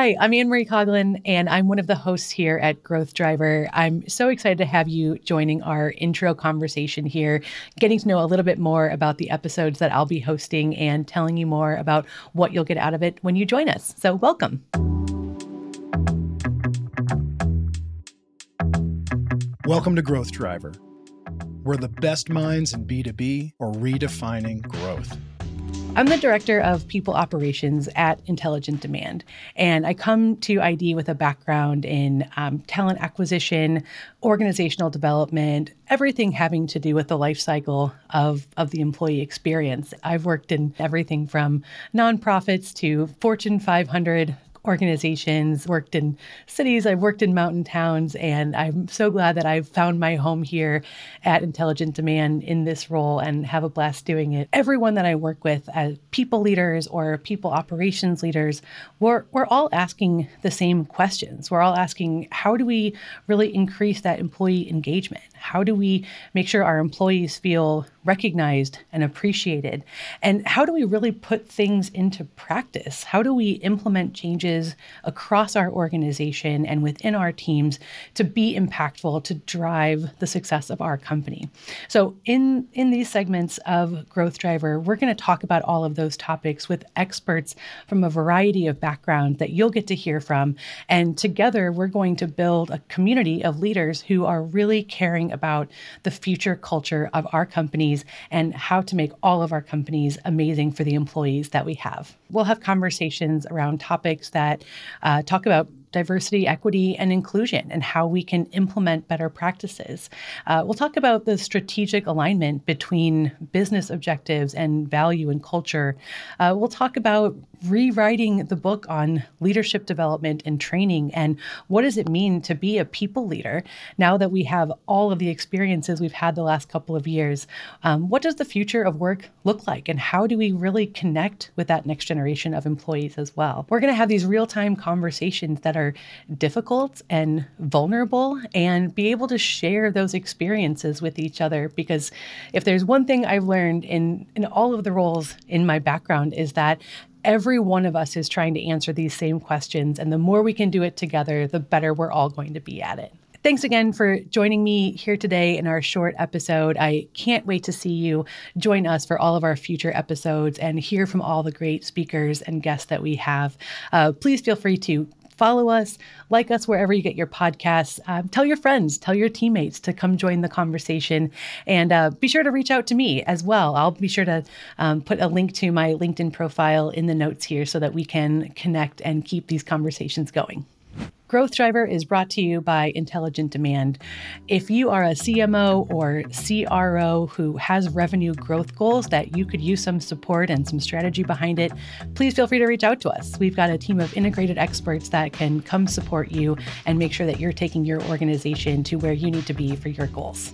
Hi, I'm Anne Marie Coughlin, and I'm one of the hosts here at Growth Driver. I'm so excited to have you joining our intro conversation here, getting to know a little bit more about the episodes that I'll be hosting and telling you more about what you'll get out of it when you join us. So, welcome. Welcome to Growth Driver, where the best minds in B2B are redefining growth. I'm the director of people operations at Intelligent Demand, and I come to ID with a background in um, talent acquisition, organizational development, everything having to do with the life cycle of, of the employee experience. I've worked in everything from nonprofits to Fortune 500 organizations, worked in cities, I've worked in mountain towns, and I'm so glad that I've found my home here at Intelligent Demand in this role and have a blast doing it. Everyone that I work with as people leaders or people operations leaders, we're, we're all asking the same questions. We're all asking how do we really increase that employee engagement? How do we make sure our employees feel recognized and appreciated? And how do we really put things into practice? How do we implement changes across our organization and within our teams to be impactful to drive the success of our company? So, in, in these segments of Growth Driver, we're going to talk about all of those topics with experts from a variety of backgrounds that you'll get to hear from. And together, we're going to build a community of leaders who are really caring about the future culture of our companies and how to make all of our companies amazing for the employees that we have. We'll have conversations around topics that uh, talk about diversity, equity, and inclusion and how we can implement better practices. Uh, we'll talk about the strategic alignment between business objectives and value and culture. Uh, we'll talk about rewriting the book on leadership development and training and what does it mean to be a people leader now that we have all of the experiences we've had the last couple of years um, what does the future of work look like and how do we really connect with that next generation of employees as well we're going to have these real-time conversations that are difficult and vulnerable and be able to share those experiences with each other because if there's one thing i've learned in in all of the roles in my background is that every one of us is trying to answer these same questions. And the more we can do it together, the better we're all going to be at it. Thanks again for joining me here today in our short episode. I can't wait to see you join us for all of our future episodes and hear from all the great speakers and guests that we have. Uh, please feel free to follow us, like us wherever you get your podcasts. Um, tell your friends, tell your teammates to come join the conversation, and uh, be sure to reach out to me as well. I'll be sure to um, put a link to my LinkedIn profile in the notes here so that we can connect and keep these conversations going. Growth Driver is brought to you by Intelligent Demand. If you are a CMO or CRO who has revenue growth goals that you could use some support and some strategy behind it, please feel free to reach out to us. We've got a team of integrated experts that can come support you and make sure that you're taking your organization to where you need to be for your goals.